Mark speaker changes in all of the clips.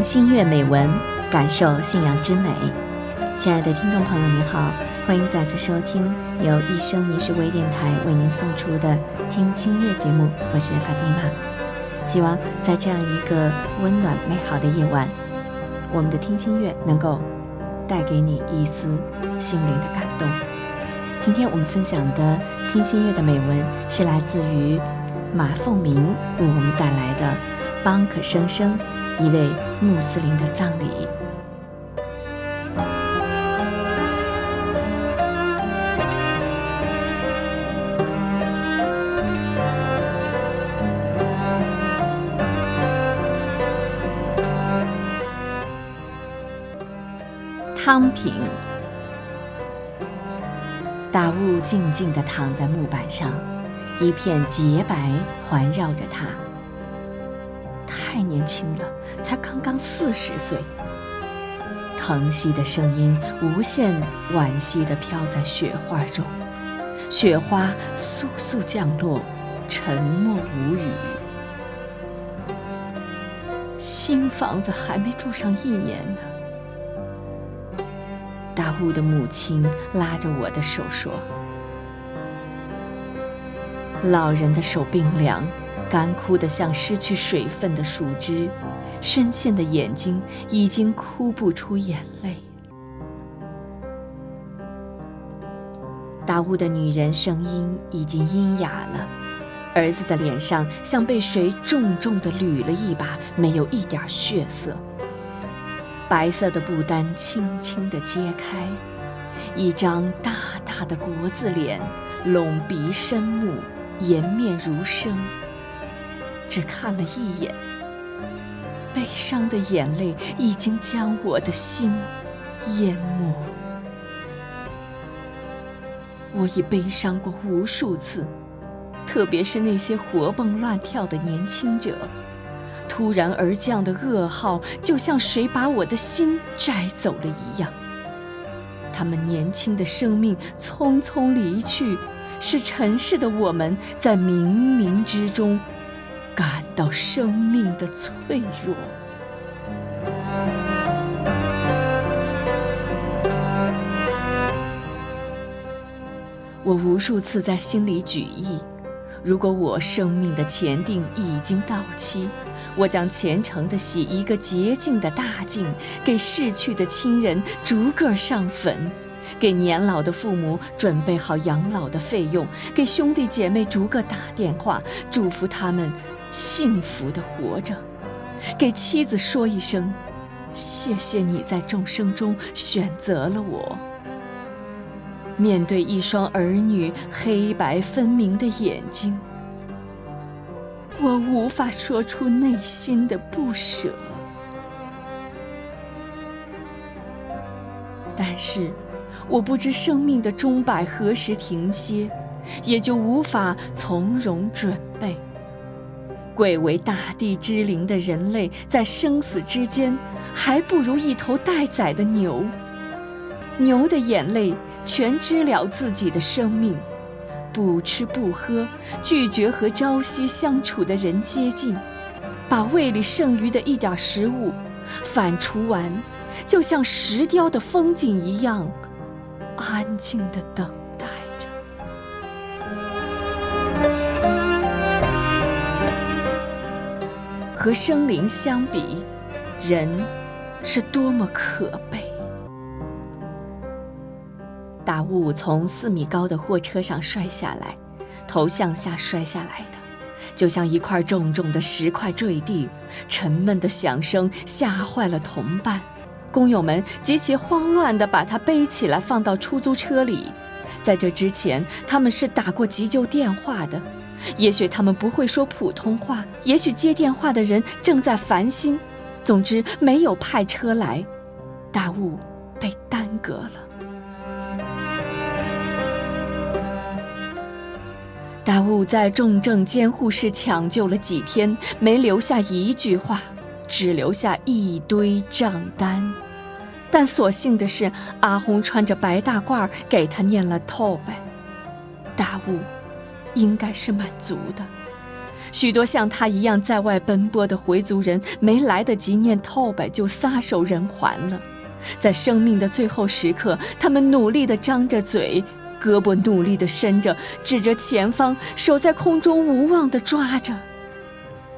Speaker 1: 听心悦美文，感受信仰之美。亲爱的听众朋友，您好，欢迎再次收听由一生一世微电台为您送出的《听心悦》节目，我是法蒂玛。希望在这样一个温暖美好的夜晚，我们的听心悦能够带给你一丝心灵的感动。今天我们分享的听心悦的美文是来自于马凤鸣为我们带来的《邦可生生》。一位穆斯林的葬礼。汤品，大雾静静地躺在木板上，一片洁白环绕着他。太年轻了，刚刚四十岁。疼惜的声音无限惋惜地飘在雪花中，雪花簌簌降落，沉默无语。新房子还没住上一年呢。大雾的母亲拉着我的手说：“老人的手冰凉。”干枯的像失去水分的树枝，深陷的眼睛已经哭不出眼泪。大雾的女人声音已经阴哑了，儿子的脸上像被谁重重地捋了一把，没有一点血色。白色的布单轻轻地揭开，一张大大的国字脸，隆鼻深目，颜面如生。只看了一眼，悲伤的眼泪已经将我的心淹没。我已悲伤过无数次，特别是那些活蹦乱跳的年轻者，突然而降的噩耗，就像谁把我的心摘走了一样。他们年轻的生命匆匆离去，是尘世的我们在冥冥之中。感到生命的脆弱。我无数次在心里举意：如果我生命的前定已经到期，我将虔诚地洗一个洁净的大净，给逝去的亲人逐个上坟，给年老的父母准备好养老的费用，给兄弟姐妹逐个打电话，祝福他们。幸福的活着，给妻子说一声：“谢谢你在众生中选择了我。”面对一双儿女黑白分明的眼睛，我无法说出内心的不舍。但是，我不知生命的钟摆何时停歇，也就无法从容准备。贵为大地之灵的人类，在生死之间，还不如一头待宰的牛。牛的眼泪全知了自己的生命，不吃不喝，拒绝和朝夕相处的人接近，把胃里剩余的一点食物反刍完，就像石雕的风景一样，安静的等。和生灵相比，人是多么可悲！大雾从四米高的货车上摔下来，头向下摔下来的，就像一块重重的石块坠地，沉闷的响声吓坏了同伴。工友们极其慌乱地把他背起来，放到出租车里。在这之前，他们是打过急救电话的。也许他们不会说普通话，也许接电话的人正在烦心。总之，没有派车来，大雾被耽搁了。大雾在重症监护室抢救了几天，没留下一句话，只留下一堆账单。但所幸的是，阿红穿着白大褂给他念了 t 呗。大雾。应该是满足的，许多像他一样在外奔波的回族人，没来得及念透白，就撒手人寰了。在生命的最后时刻，他们努力地张着嘴，胳膊努力地伸着，指着前方，手在空中无望地抓着。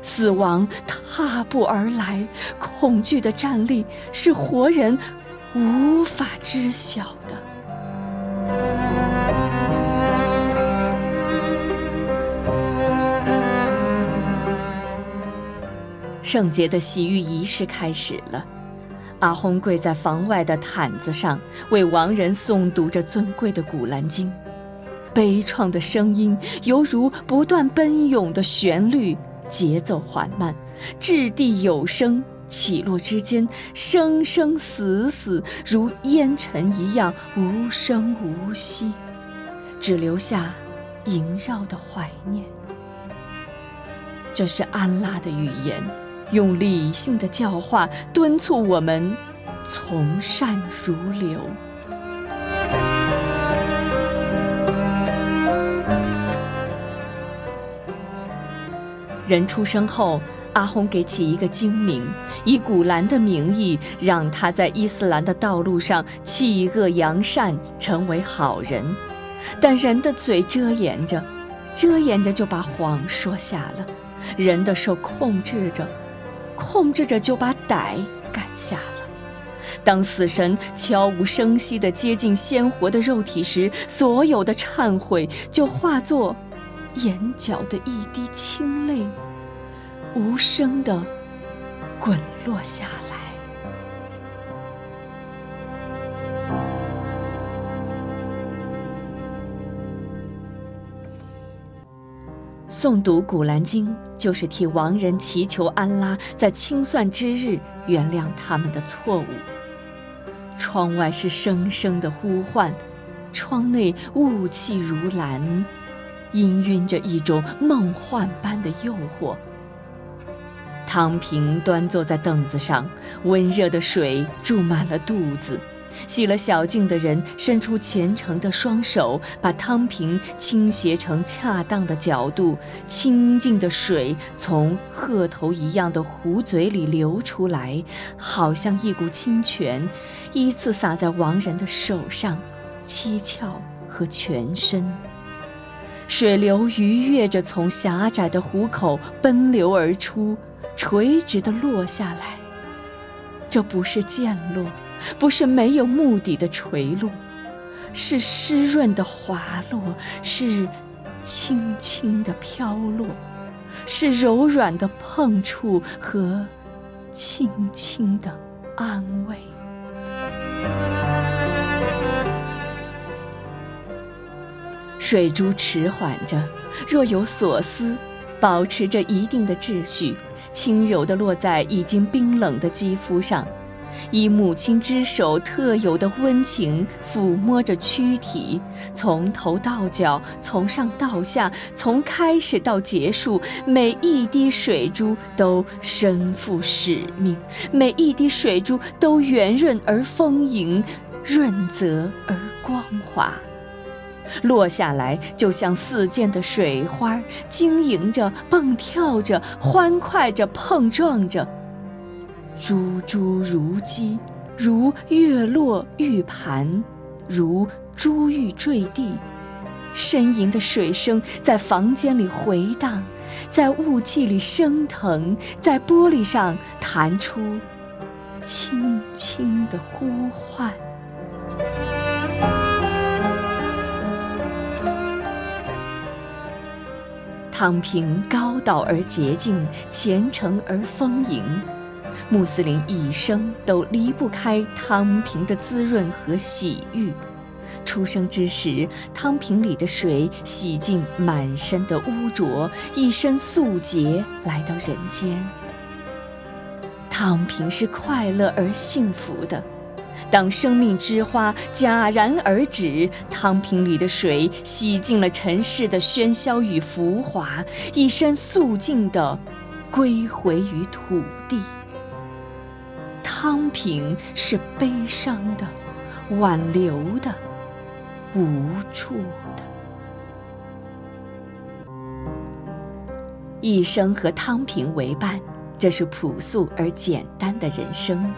Speaker 1: 死亡踏步而来，恐惧的站立，是活人无法知晓的。圣洁的洗浴仪式开始了。阿訇跪在房外的毯子上，为亡人诵读着尊贵的《古兰经》，悲怆的声音犹如不断奔涌的旋律，节奏缓慢，掷地有声，起落之间生生死死如烟尘一样无声无息，只留下萦绕的怀念。这是安拉的语言。用理性的教化敦促我们从善如流。人出生后，阿訇给起一个精名，以古兰的名义，让他在伊斯兰的道路上弃恶扬善，成为好人。但人的嘴遮掩着，遮掩着就把谎说下了，人的手控制着。控制着就把歹赶下了。当死神悄无声息地接近鲜活的肉体时，所有的忏悔就化作眼角的一滴清泪，无声地滚落下来。诵读《古兰经》，就是替亡人祈求安拉在清算之日原谅他们的错误。窗外是声声的呼唤，窗内雾气如蓝，氤氲着一种梦幻般的诱惑。汤平端坐在凳子上，温热的水注满了肚子。洗了小净的人伸出虔诚的双手，把汤瓶倾斜成恰当的角度，清净的水从鹤头一样的壶嘴里流出来，好像一股清泉，依次洒在亡人的手上、七窍和全身。水流愉悦着从狭窄的壶口奔流而出，垂直地落下来。这不是溅落。不是没有目的的垂落，是湿润的滑落，是轻轻的飘落，是柔软的碰触和轻轻的安慰。水珠迟缓着，若有所思，保持着一定的秩序，轻柔地落在已经冰冷的肌肤上。以母亲之手特有的温情抚摸着躯体，从头到脚，从上到下，从开始到结束，每一滴水珠都身负使命，每一滴水珠都圆润而丰盈，润泽而光滑，落下来就像似溅的水花，晶莹着，蹦跳着，欢快着，碰撞着。珠珠如鸡，如月落玉盘，如珠玉坠地。呻吟的水声在房间里回荡，在雾气里升腾，在玻璃上弹出轻轻的呼唤。躺平高岛而洁净，虔诚而丰盈。穆斯林一生都离不开汤瓶的滋润和洗浴。出生之时，汤瓶里的水洗净满身的污浊，一身素洁来到人间。汤瓶是快乐而幸福的。当生命之花戛然而止，汤瓶里的水洗净了尘世的喧嚣与浮华，一身素净地归回于土地。汤瓶是悲伤的、挽留的、无助的。一生和汤平为伴，这是朴素而简单的人生。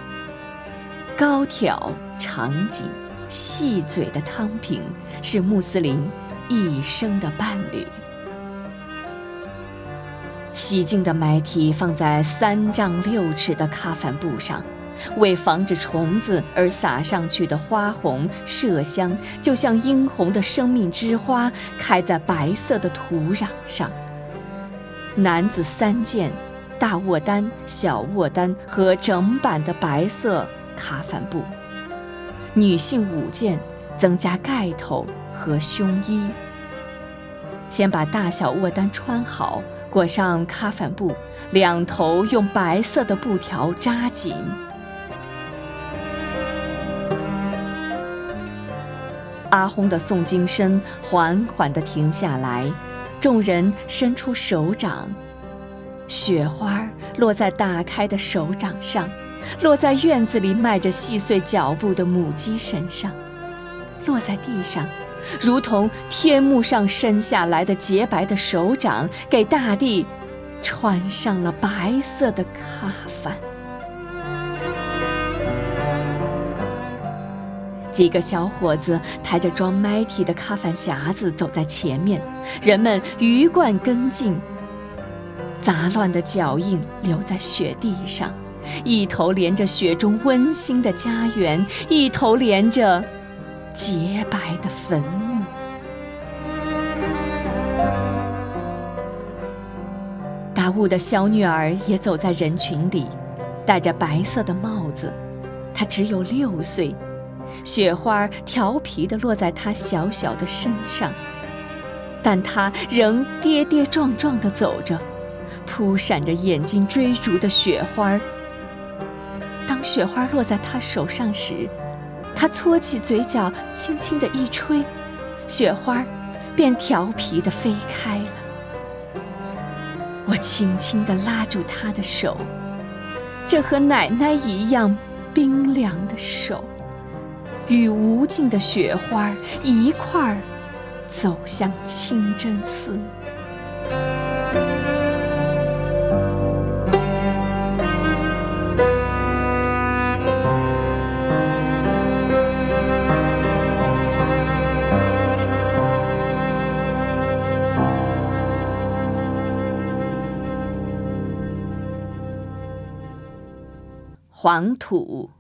Speaker 1: 高挑、长颈、细嘴的汤平是穆斯林一生的伴侣。洗净的埋体放在三丈六尺的咖帆布上，为防止虫子而撒上去的花红麝香，就像殷红的生命之花开在白色的土壤上。男子三件：大卧单、小卧单和整版的白色卡帆布；女性五件，增加盖头和胸衣。先把大小卧单穿好。裹上咖帆布，两头用白色的布条扎紧。阿訇的诵经声缓缓地停下来，众人伸出手掌，雪花落在打开的手掌上，落在院子里迈着细碎脚步的母鸡身上，落在地上。如同天幕上伸下来的洁白的手掌，给大地穿上了白色的咖帆。几个小伙子抬着装麦提的咖啡匣子走在前面，人们鱼贯跟进，杂乱的脚印留在雪地上，一头连着雪中温馨的家园，一头连着。洁白的坟墓。达悟的小女儿也走在人群里，戴着白色的帽子。她只有六岁，雪花调皮地落在她小小的身上，但她仍跌跌撞撞地走着，扑闪着眼睛追逐的雪花。当雪花落在她手上时，他搓起嘴角，轻轻地一吹，雪花便调皮地飞开了。我轻轻地拉住他的手，这和奶奶一样冰凉的手，与无尽的雪花一块儿走向清真寺。黄土。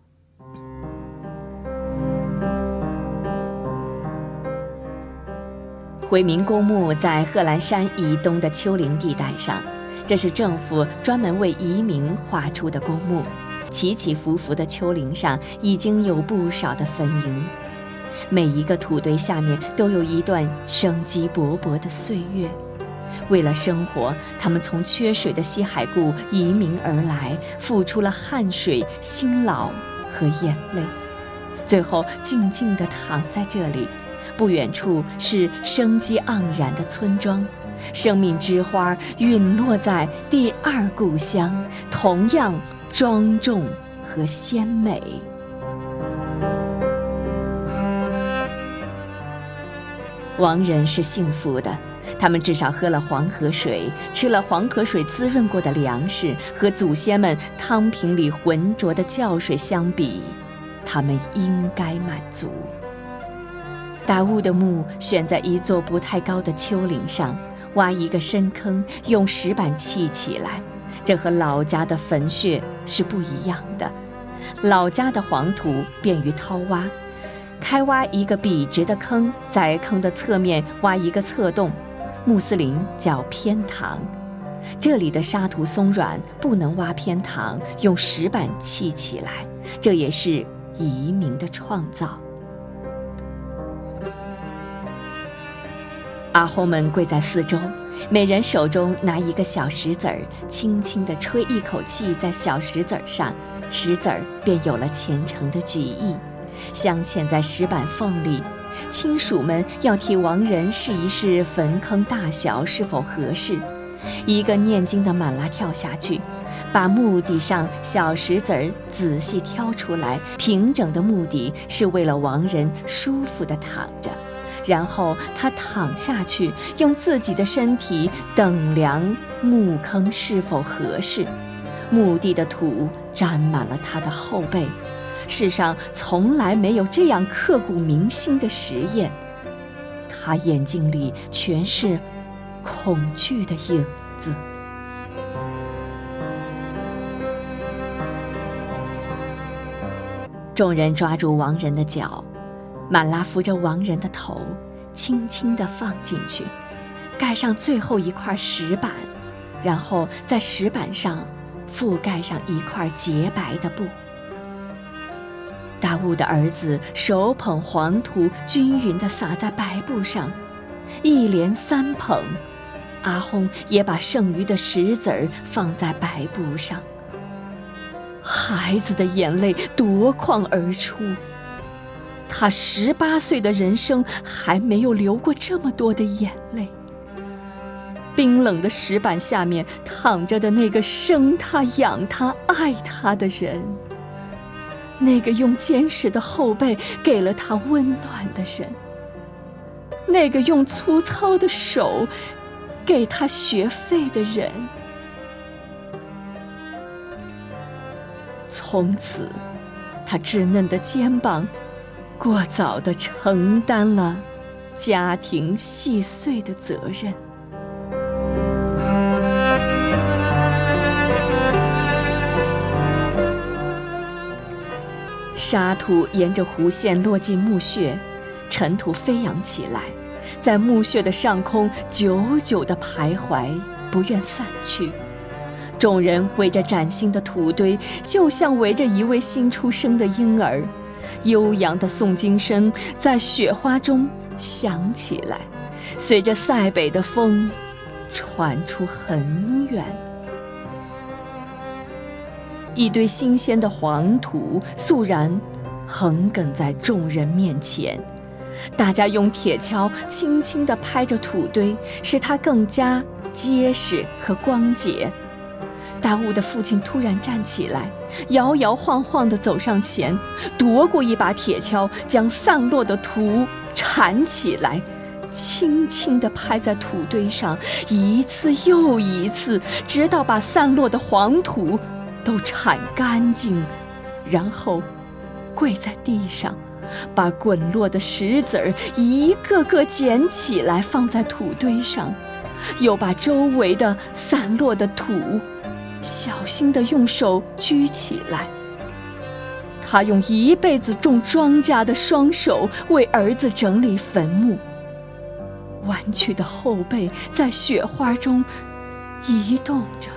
Speaker 1: 回民公墓在贺兰山以东的丘陵地带上，这是政府专门为移民划出的公墓。起起伏伏的丘陵上已经有不少的坟茔，每一个土堆下面都有一段生机勃勃的岁月。为了生活，他们从缺水的西海固移民而来，付出了汗水、辛劳和眼泪，最后静静地躺在这里。不远处是生机盎然的村庄，生命之花陨落在第二故乡，同样庄重和鲜美。亡人是幸福的。他们至少喝了黄河水，吃了黄河水滋润过的粮食，和祖先们汤瓶里浑浊的窖水相比，他们应该满足。达悟的墓选在一座不太高的丘陵上，挖一个深坑，用石板砌起来。这和老家的坟穴是不一样的。老家的黄土便于掏挖，开挖一个笔直的坑，在坑的侧面挖一个侧洞。穆斯林叫偏堂，这里的沙土松软，不能挖偏堂，用石板砌起来，这也是移民的创造。阿訇们跪在四周，每人手中拿一个小石子儿，轻轻地吹一口气在小石子儿上，石子儿便有了虔诚的举意，镶嵌在石板缝里。亲属们要替亡人试一试坟坑大小是否合适。一个念经的满拉跳下去，把墓地上小石子儿仔细挑出来。平整的墓地是为了亡人舒服地躺着，然后他躺下去，用自己的身体等量墓坑是否合适。墓地的土沾满了他的后背。世上从来没有这样刻骨铭心的实验。他眼睛里全是恐惧的影子。众人抓住亡人的脚，满拉扶着亡人的头，轻轻地放进去，盖上最后一块石板，然后在石板上覆盖上一块洁白的布。大雾的儿子手捧黄土，均匀地撒在白布上，一连三捧。阿轰也把剩余的石子儿放在白布上。孩子的眼泪夺眶而出。他十八岁的人生还没有流过这么多的眼泪。冰冷的石板下面躺着的那个生他、养他、爱他的人，那个用坚实的后背给了他温暖的人，那个用粗糙的手给他学费的人。从此，他稚嫩的肩膀，过早地承担了家庭细碎的责任。沙土沿着弧线落进墓穴，尘土飞扬起来，在墓穴的上空久久地徘徊，不愿散去。众人围着崭新的土堆，就像围着一位新出生的婴儿。悠扬的诵经声在雪花中响起来，随着塞北的风，传出很远。一堆新鲜的黄土肃然横亘在众人面前，大家用铁锹轻轻地拍着土堆，使它更加结实和光洁。大雾的父亲突然站起来，摇摇晃晃地走上前，夺过一把铁锹，将散落的土铲起来，轻轻地拍在土堆上，一次又一次，直到把散落的黄土都铲干净，然后跪在地上，把滚落的石子儿一个个捡起来放在土堆上，又把周围的散落的土。小心地用手举起来。他用一辈子种庄稼的双手为儿子整理坟墓。弯曲的后背在雪花中移动着，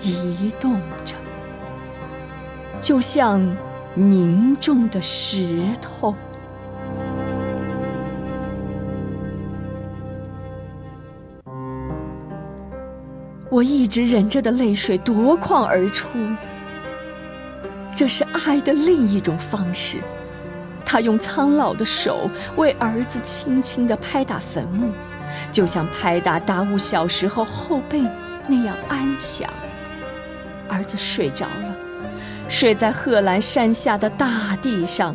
Speaker 1: 移动着，就像凝重的石头。我一直忍着的泪水夺眶而出，这是爱的另一种方式。他用苍老的手为儿子轻轻地拍打坟墓，就像拍打达悟小时候后背那样安详。儿子睡着了，睡在贺兰山下的大地上，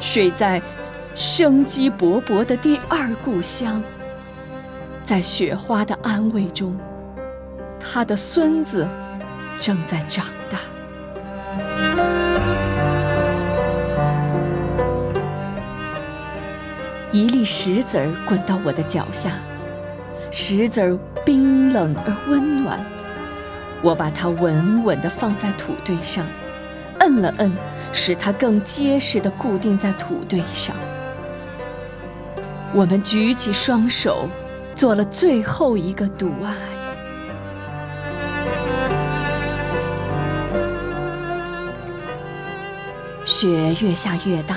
Speaker 1: 睡在生机勃勃的第二故乡，在雪花的安慰中。他的孙子正在长大。一粒石子儿滚到我的脚下，石子儿冰冷而温暖。我把它稳稳地放在土堆上，摁了摁，使它更结实地固定在土堆上。我们举起双手，做了最后一个赌爱。雪越下越大，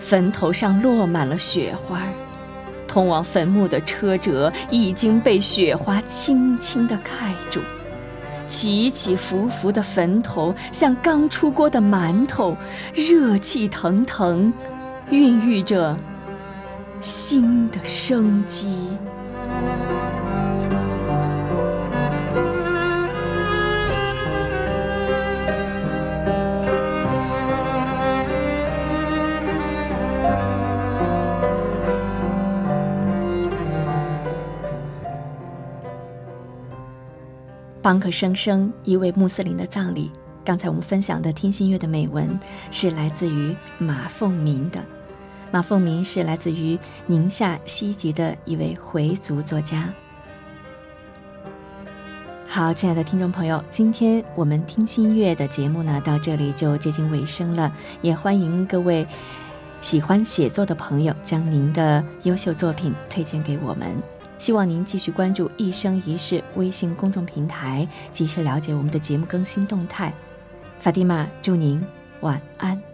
Speaker 1: 坟头上落满了雪花，通往坟墓的车辙已经被雪花轻轻地盖住，起起伏伏的坟头像刚出锅的馒头，热气腾腾，孕育着新的生机。邦克生生一位穆斯林的葬礼。刚才我们分享的听心乐的美文是来自于马凤鸣的。马凤鸣是来自于宁夏西吉的一位回族作家。好，亲爱的听众朋友，今天我们听心乐的节目呢，到这里就接近尾声了。也欢迎各位喜欢写作的朋友将您的优秀作品推荐给我们。希望您继续关注“一生一世”微信公众平台，及时了解我们的节目更新动态。法蒂玛，祝您晚安。